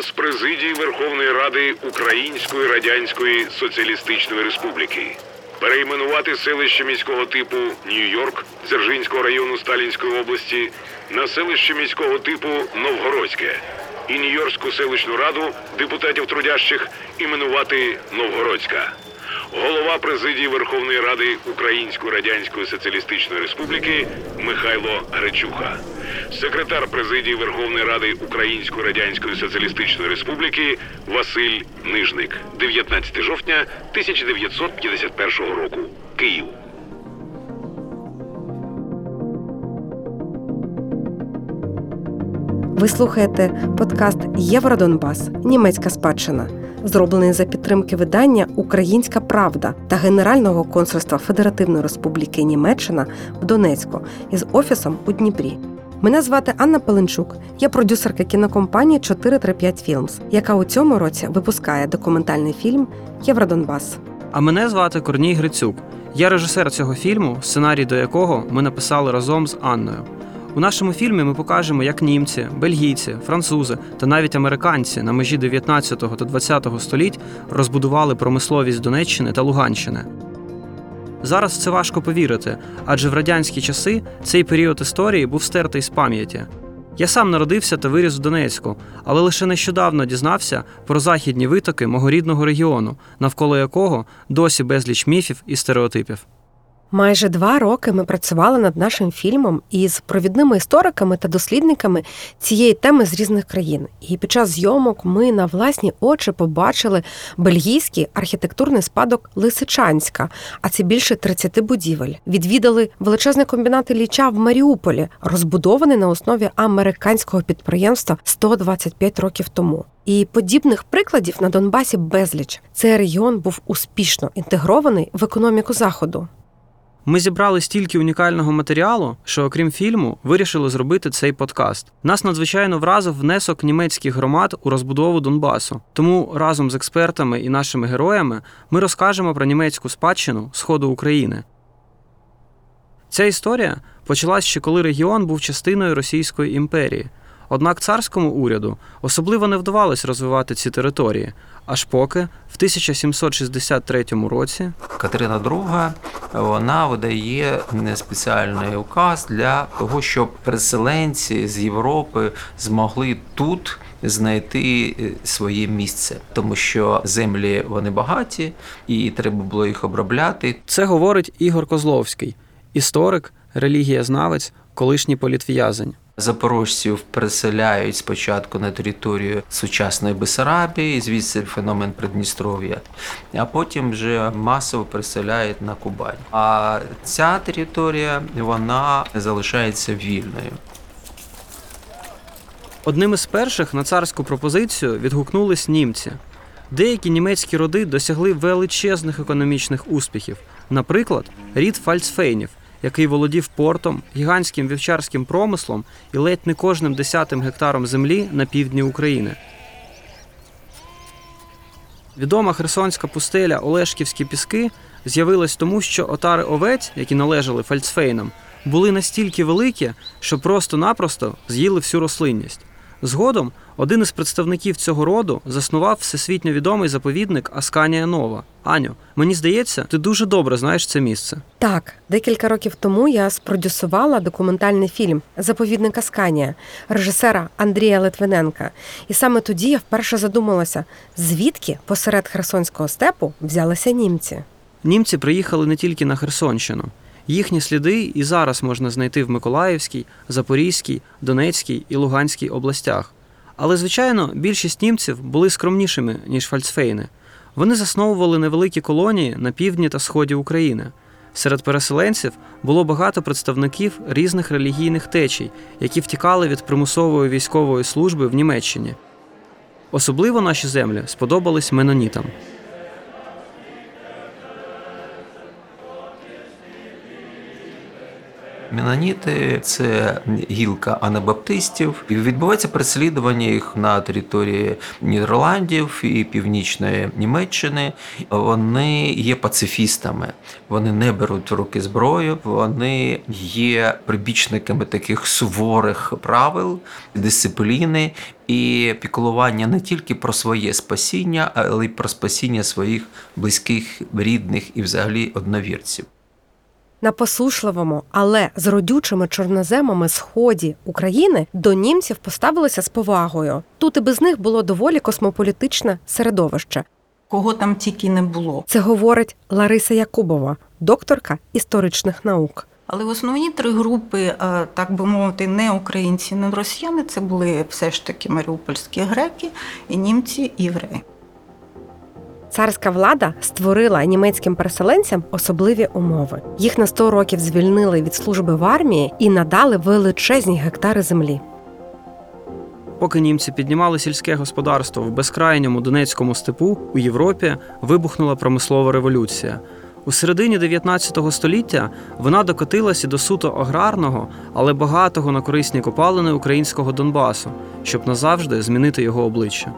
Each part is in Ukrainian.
Наказ президії Верховної Ради Української Радянської Соціалістичної Республіки перейменувати селище міського типу Нью-Йорк Дзержинського району Сталінської області на селище міського типу Новгородське і Нью-Йоркську селищну раду депутатів трудящих іменувати Новгородська. Голова президії Верховної Ради Української Радянської Соціалістичної Республіки Михайло Гречуха, секретар президії Верховної Ради Української Радянської Соціалістичної Республіки Василь Нижник, 19 жовтня 1951 року, Київ. Ви слухаєте подкаст Євродонбас Німецька спадщина, зроблений за підтримки видання Українська Правда та Генерального консульства Федеративної Республіки Німеччина в Донецьку із офісом у Дніпрі. Мене звати Анна Пеленчук. Я продюсерка кінокомпанії 435 Films, яка у цьому році випускає документальний фільм Євродонбас. А мене звати Корній Грицюк. Я режисер цього фільму, сценарій до якого ми написали разом з Анною. У нашому фільмі ми покажемо, як німці, бельгійці, французи та навіть американці на межі 19 та 20 століть розбудували промисловість Донеччини та Луганщини. Зараз це важко повірити, адже в радянські часи цей період історії був стертий з пам'яті. Я сам народився та виріс в Донецьку, але лише нещодавно дізнався про західні витоки мого рідного регіону, навколо якого досі безліч міфів і стереотипів. Майже два роки ми працювали над нашим фільмом із провідними істориками та дослідниками цієї теми з різних країн. І під час зйомок ми на власні очі побачили бельгійський архітектурний спадок Лисичанська, а це більше 30 будівель. Відвідали величезний комбінат Ілліча в Маріуполі, розбудований на основі американського підприємства 125 років тому. І подібних прикладів на Донбасі безліч. Цей регіон був успішно інтегрований в економіку заходу. Ми зібрали стільки унікального матеріалу, що окрім фільму, вирішили зробити цей подкаст. Нас надзвичайно вразив внесок німецьких громад у розбудову Донбасу. Тому разом з експертами і нашими героями ми розкажемо про німецьку спадщину Сходу України. Ця історія почалась ще коли регіон був частиною Російської імперії. Однак царському уряду особливо не вдавалось розвивати ці території, аж поки в 1763 році Катерина II вона видає спеціальний указ для того, щоб переселенці з Європи змогли тут знайти е, своє місце, тому що землі вони багаті, і треба було їх обробляти. Це говорить Ігор Козловський, історик, релігієзнавець, колишній політв'язень. Запорожців переселяють спочатку на територію сучасної Бесарабії, звідси феномен Придністров'я, а потім вже масово переселяють на Кубань. А ця територія вона залишається вільною. Одним із перших на царську пропозицію відгукнулись німці. Деякі німецькі роди досягли величезних економічних успіхів, наприклад, рід Фальцфейнів, який володів портом, гігантським вівчарським промислом і ледь не кожним десятим гектаром землі на півдні України. Відома херсонська пустеля Олешківські піски з'явилась тому, що отари овець, які належали фальцфейнам, були настільки великі, що просто-напросто з'їли всю рослинність. Згодом один із представників цього роду заснував всесвітньо відомий заповідник Асканія Нова. Аню, мені здається, ти дуже добре знаєш це місце. Так, декілька років тому я спродюсувала документальний фільм Заповідник Асканія режисера Андрія Литвиненка. І саме тоді я вперше задумалася, звідки посеред Херсонського степу взялися німці. Німці приїхали не тільки на Херсонщину. Їхні сліди і зараз можна знайти в Миколаївській, Запорізькій, Донецькій і Луганській областях. Але, звичайно, більшість німців були скромнішими, ніж фальцфейни. Вони засновували невеликі колонії на півдні та сході України. Серед переселенців було багато представників різних релігійних течій, які втікали від примусової військової служби в Німеччині. Особливо наші землі сподобались менонітам. Меноніти це гілка анабаптистів. Відбувається переслідування їх на території Нідерландів і Північної Німеччини. Вони є пацифістами, вони не беруть в руки зброю, вони є прибічниками таких суворих правил, дисципліни і піклування не тільки про своє спасіння, але й про спасіння своїх близьких, рідних і взагалі одновірців. На посушливому, але з родючими чорноземами сході України до німців поставилися з повагою. Тут і без них було доволі космополітичне середовище. Кого там тільки не було. Це говорить Лариса Якубова, докторка історичних наук. Але основні три групи, е, так би мовити, не українці, не росіяни, це були все ж таки маріупольські греки і німці і євреї. Царська влада створила німецьким переселенцям особливі умови. Їх на 100 років звільнили від служби в армії і надали величезні гектари землі. Поки німці піднімали сільське господарство в безкрайньому Донецькому степу, у Європі вибухнула промислова революція. У середині 19 століття вона докотилася до суто аграрного, але багатого на корисні копалини українського Донбасу, щоб назавжди змінити його обличчя.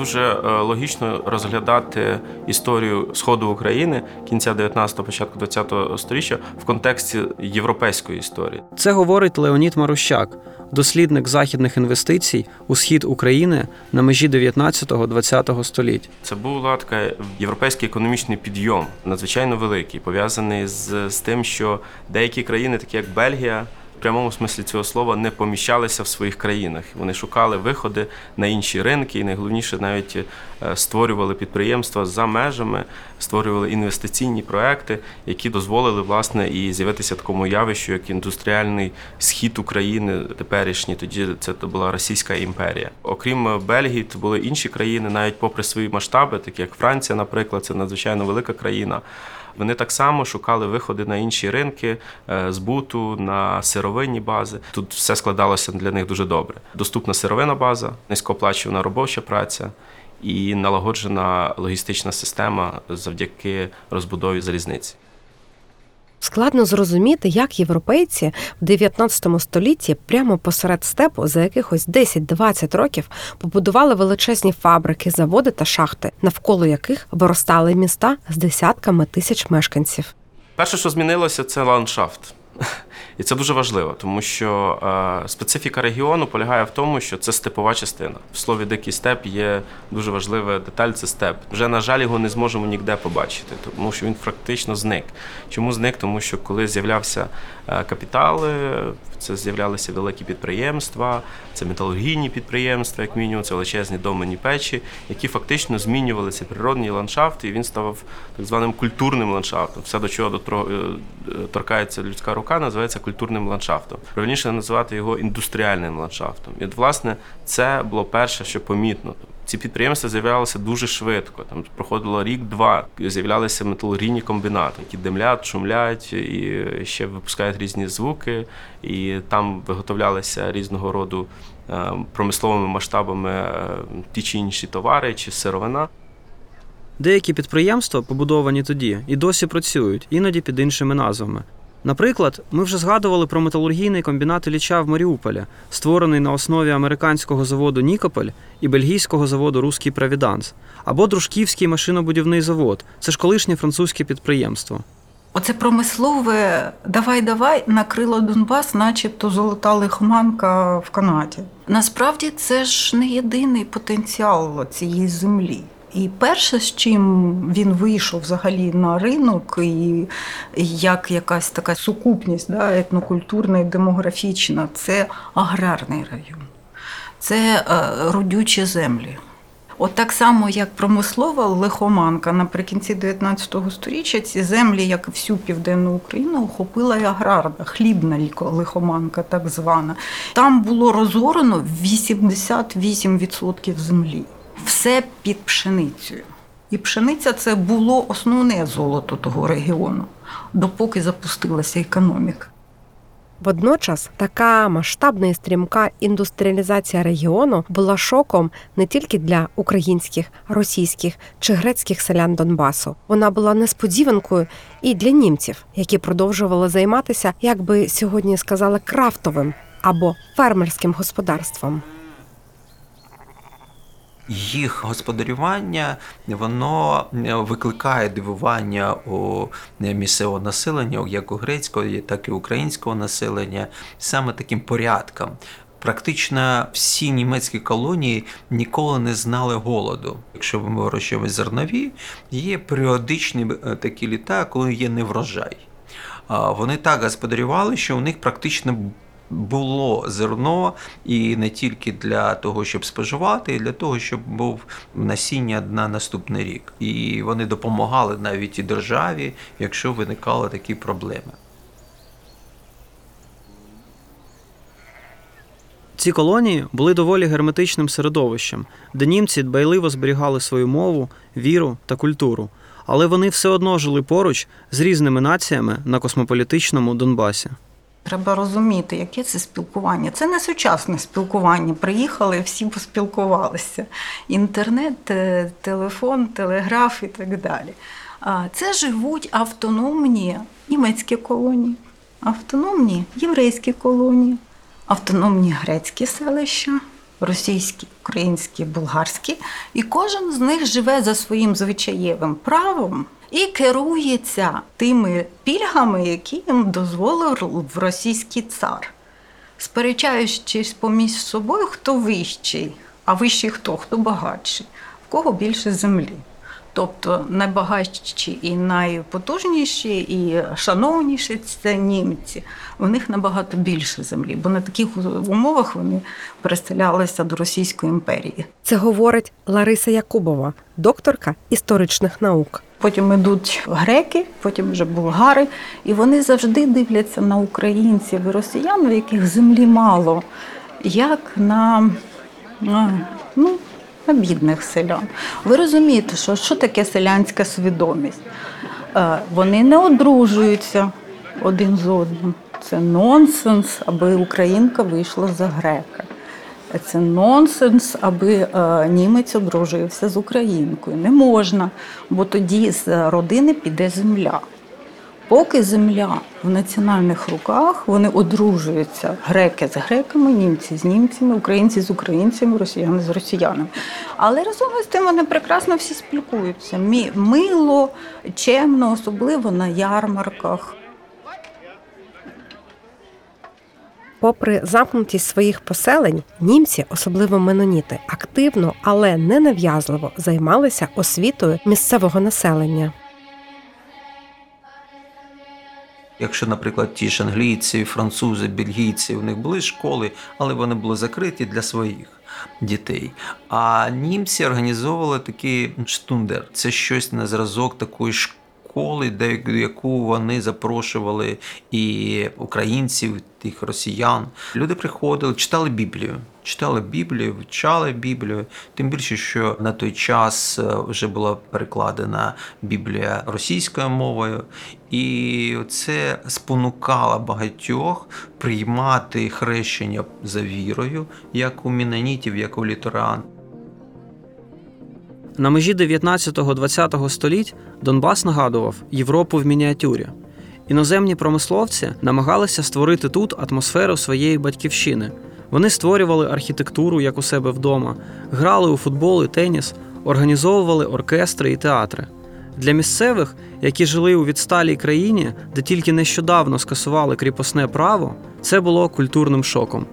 Дуже е, логічно розглядати історію сходу України кінця 19-го, початку 20-го століття в контексті європейської історії. Це говорить Леонід Марущак, дослідник західних інвестицій у схід України на межі 19-20 століть. Це був така європейський економічний підйом, надзвичайно великий, пов'язаний з, з тим, що деякі країни, такі як Бельгія, прямому смислі цього слова не поміщалися в своїх країнах. Вони шукали виходи на інші ринки, і найголовніше навіть е, створювали підприємства за межами, створювали інвестиційні проекти, які дозволили власне і з'явитися такому явищу, як індустріальний схід України теперішній. Тоді це була Російська імперія. Окрім Бельгії, то були інші країни, навіть попри свої масштаби, такі як Франція, наприклад, це надзвичайно велика країна. Вони так само шукали виходи на інші ринки е, збуту, на сировинні бази. Тут все складалося для них дуже добре. Доступна сировина база, низькооплачувана робоча праця і налагоджена логістична система завдяки розбудові залізниці. Складно зрозуміти, як європейці в 19 столітті прямо посеред степу за якихось 10-20 років побудували величезні фабрики, заводи та шахти, навколо яких виростали міста з десятками тисяч мешканців. Перше, що змінилося, це ландшафт. І це дуже важливо, тому що е, специфіка регіону полягає в тому, що це степова частина. В слові дикий степ є дуже важлива деталь це степ. Вже, на жаль, його не зможемо ніде побачити, тому що він фактично зник. Чому зник? Тому що коли з'являвся е, капітал, е, це з'являлися великі підприємства, це металургійні підприємства, як мінімум, це величезні домені печі, які фактично змінювали цей природний ландшафт, і він ставав так званим культурним ландшафтом. Все, до чого е, торкається людська рука, називається культурним ландшафтом. Правильніше називати його індустріальним ландшафтом. І от, власне, це було перше, що помітно. Ці підприємства з'являлися дуже швидко. Там проходило рік-два. З'являлися металургійні комбінати, які димлять, шумлять і ще випускають різні звуки. І там виготовлялися різного роду е, промисловими масштабами е, ті чи інші товари чи сировина. Деякі підприємства, побудовані тоді, і досі працюють, іноді під іншими назвами. Наприклад, ми вже згадували про металургійний комбінат Ілліча в Маріуполі, створений на основі американського заводу Нікополь і бельгійського заводу Руський Провіданс, або Дружківський машинобудівний завод. Це ж колишнє французьке підприємство. Оце промислове давай-давай накрило Донбас, начебто золота лихоманка в Канаді. Насправді це ж не єдиний потенціал цієї землі. І перше, з чим він вийшов взагалі на ринок, і як якась така сукупність да, етнокультурна і демографічна, це аграрний район, це е, родючі землі. От так само, як промислова лихоманка наприкінці 19 століття, ці землі, як і всю південну Україну, охопила і аграрна, хлібна лихоманка, так звана. Там було розорено 88% землі. Все під пшеницею. І пшениця це було основне золото того регіону, допоки запустилася економіка. Водночас така масштабна і стрімка індустріалізація регіону була шоком не тільки для українських, російських чи грецьких селян Донбасу. Вона була несподіванкою і для німців, які продовжували займатися, як би сьогодні сказали, крафтовим або фермерським господарством. Їх господарювання воно е, викликає дивування у е, місцевого населення, як у грецького, так і українського населення, саме таким порядком. Практично всі німецькі колонії ніколи не знали голоду. Якщо ми вирощуємо зернові, є періодичні е, такі літа, коли є неврожай. Вони так господарювали, що у них практично було зерно і не тільки для того, щоб споживати, і для того, щоб був насіння на наступний рік. І вони допомагали навіть і державі, якщо виникали такі проблеми. Ці колонії були доволі герметичним середовищем, де німці дбайливо зберігали свою мову, віру та культуру, але вони все одно жили поруч з різними націями на космополітичному Донбасі. Треба розуміти, яке це спілкування. Це не сучасне спілкування. Приїхали, всі поспілкувалися. Інтернет, е, телефон, телеграф і так далі. Це живуть автономні німецькі колонії, автономні єврейські колонії, автономні грецькі селища, російські, українські, болгарські. І кожен з них живе за своїм звичаєвим правом і керується тими пільгами, які їм дозволив російський цар. Сперечаючись поміж собою, хто вищий, а вищий хто, хто багатший, в кого більше землі. Тобто найбагатші і найпотужніші, і шановніші це німці. У них набагато більше землі, бо на таких умовах вони переселялися до Російської імперії. Це говорить Лариса Якубова, докторка історичних наук. Потім йдуть греки, потім вже булгари, і вони завжди дивляться на українців і росіян, у яких землі мало, як на, на, ну, на бідних селян. Ви розумієте, що, що таке селянська свідомість? Е, Вони не одружуються один з одним. Це нонсенс, аби українка вийшла за грека. Це нонсенс, аби е, німець одружився з українкою. Не можна, бо тоді з родини піде земля. Поки земля в національних руках, вони одружуються греки з греками, німці з німцями, українці з українцями, росіяни з росіянами. Але разом з тим вони прекрасно всі спілкуються. Мило, чемно, особливо на ярмарках. Попри замкнутість своїх поселень, німці, особливо меноніти, активно, але ненав'язливо займалися освітою місцевого населення. Якщо, наприклад, ті ж англійці, французи, бельгійці, у них були школи, але вони були закриті для своїх дітей. А німці організовували такий штундер. Це щось на зразок такої школи, де яку вони запрошували і українців, тих росіян. Люди приходили, читали Біблію. Читали Біблію, вивчали Біблію. Тим більше, що на той час е, вже була перекладена Біблія російською мовою, і це спонукало багатьох приймати хрещення за вірою, як у мінонітів, як у літеран. На межі 19-20 століть Донбас нагадував Європу в мініатюрі. Іноземні промисловці намагалися створити тут атмосферу своєї батьківщини. Вони створювали архітектуру як у себе вдома, грали у футбол і теніс, організовували оркестри і театри. Для місцевих, які жили у відсталій країні, де тільки нещодавно скасували кріпосне право, це було культурним шоком.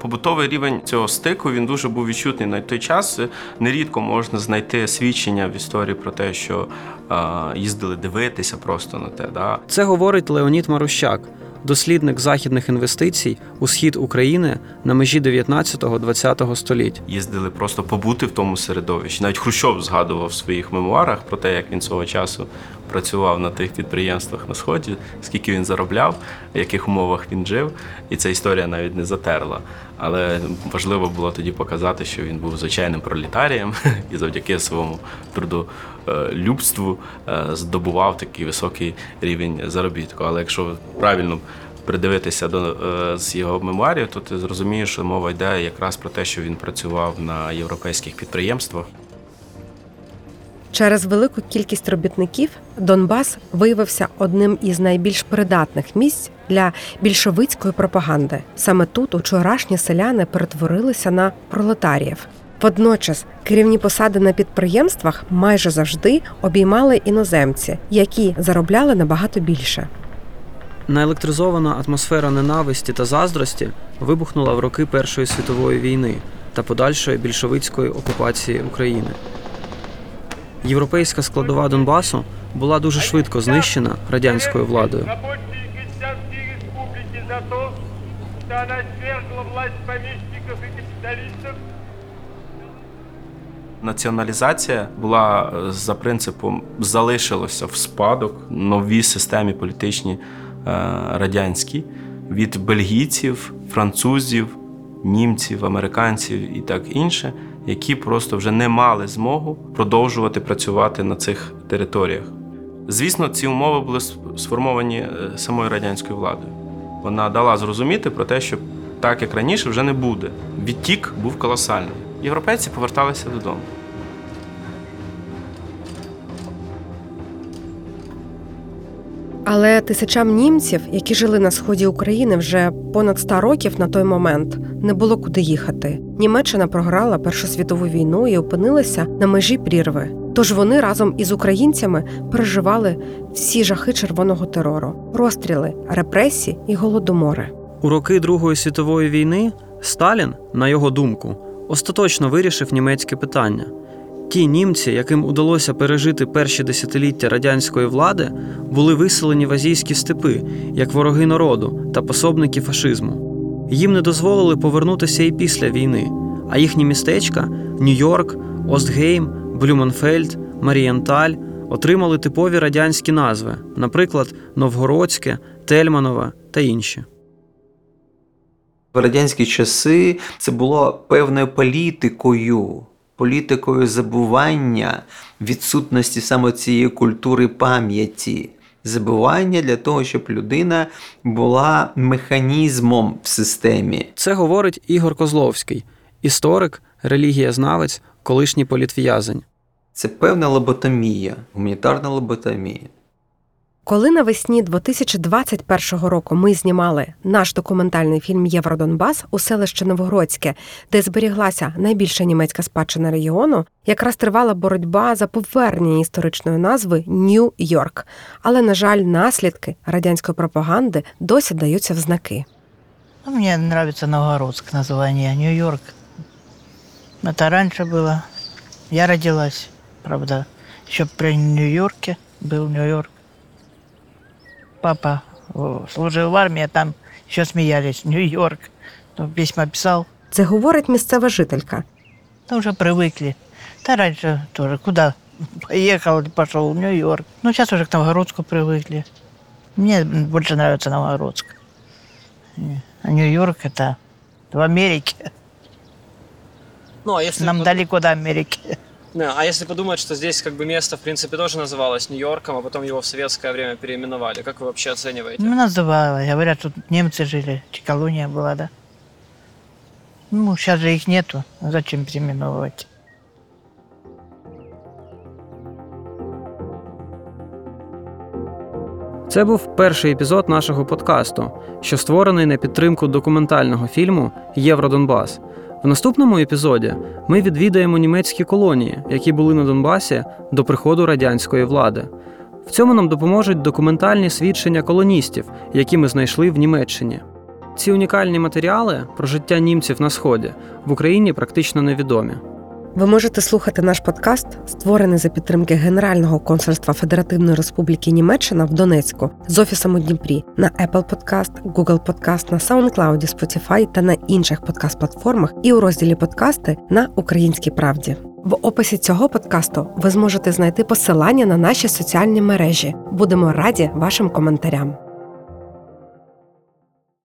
Побутовий рівень цього стику він дуже був відчутний на той час. Нерідко можна знайти свідчення в історії про те, що е, їздили дивитися просто на те. Да? Це говорить Леонід Марущак, дослідник західних інвестицій у схід України на межі 19-20 століть. Їздили просто побути в тому середовищі. Навіть Хрущов згадував в своїх мемуарах про те, як він свого часу працював на тих підприємствах на сході, скільки він заробляв, в яких умовах він жив. І ця історія навіть не затерла. Але важливо було тоді показати, що він був звичайним пролетарієм і завдяки своєму трудолюбству е, здобував такий високий рівень заробітку. Але якщо правильно придивитися до е, з його мемуарів, то ти зрозумієш, що мова йде якраз про те, що він працював на європейських підприємствах. Через велику кількість робітників Донбас виявився одним із найбільш придатних місць для більшовицької пропаганди. Саме тут учорашні селяни перетворилися на пролетаріїв. Водночас керівні посади на підприємствах майже завжди обіймали іноземці, які заробляли набагато більше. Наелектризована атмосфера ненависті та заздрості вибухнула в роки Першої світової війни та подальшої більшовицької окупації України. Європейська складова Донбасу була дуже швидко знищена радянською владою. Она свергла власть помещиков и капиталистов Націоналізація була е, за принципом залишилося в спадок новій системі політичній е, радянській від бельгійців, французів, німців, американців і так інше, які просто вже не мали змогу продовжувати працювати на цих територіях. Звісно, ці умови були сформовані е, самою радянською владою. Вона дала зрозуміти про те, що так як раніше вже не буде. Відтік був колосальний. Європейці поверталися додому. Але тисячам німців, які жили на сході України вже понад 100 років на той момент, не було куди їхати. Німеччина програла Першу світову війну і опинилася на межі прірви. Тож вони разом із українцями переживали всі жахи червоного терору, розстріли, репресії і голодомори. У роки Другої світової війни Сталін, на його думку, остаточно вирішив німецьке питання. Ті німці, яким удалося пережити перші десятиліття радянської влади, були виселені в азійські степи як вороги народу та пособники фашизму. Їм не дозволили повернутися і після війни, а їхні містечка Нью-Йорк, Остгейм, Блюменфельд, Марієнталь отримали типові радянські назви, наприклад, Новгородське, Тельманове та інші. В радянські часи це було певною політикою, політикою забування відсутності саме цієї культури пам'яті. Забування для того, щоб людина була механізмом в системі. Це говорить Ігор Козловський, історик, релігієзнавець, колишній політв'язень. Це певна лоботомія, гуманітарна лоботомія. Коли навесні 2021 року ми знімали наш документальний фільм Євродонбас у селище Новгородське, де зберіглася найбільша німецька спадщина регіону, якраз тривала боротьба за повернення історичної назви Нью-Йорк. Але, на жаль, наслідки радянської пропаганди досі даються в знаки. Ну, Мне нравится Новгородск название, Нью-Йорк. Это раньше было. Я родилась, правда, еще при Нью-Йорке был Нью-Йорк. Папа о, служил в армии, а там еще смеялись. Нью-Йорк. Ну, письма писал. Це говорить місцева жителька. Да уже привыкли. Да раньше тоже. Куда поехал, пошел в Нью-Йорк. Ну, сейчас уже к Новгородску привыкли. Мне больше нравится Новгородск. А Нью-Йорк это в Америке. Ну, а если, Нам далеко до Америки. а если подумать, что здесь как бы место, в принципе, тоже называлось Нью-Йорком, а потом его в советское время переименовали, как вы вообще оцениваете? Ну, называлось. Говорят, тут немцы жили. Чи колония была, да? Ну, сейчас же их нету. Зачем переименовывать? Це був перший епізод нашого подкасту, що створений на підтримку документального фільму Євродонбас. В наступному епізоді ми відвідаємо німецькі колонії, які були на Донбасі до приходу радянської влади. В цьому нам допоможуть документальні свідчення колоністів, які ми знайшли в Німеччині. Ці унікальні матеріали про життя німців на сході в Україні практично невідомі. Ви можете слухати наш подкаст, створений за підтримки Генерального консульства Федеративної Республіки Німеччина в Донецьку з офісом у Дніпрі на Apple Podcast, Google Podcast, на SoundCloud, Spotify та на інших подкаст-платформах і у розділі подкасти на Українській правді. В описі цього подкасту ви зможете знайти посилання на наші соціальні мережі. Будемо раді вашим коментарям.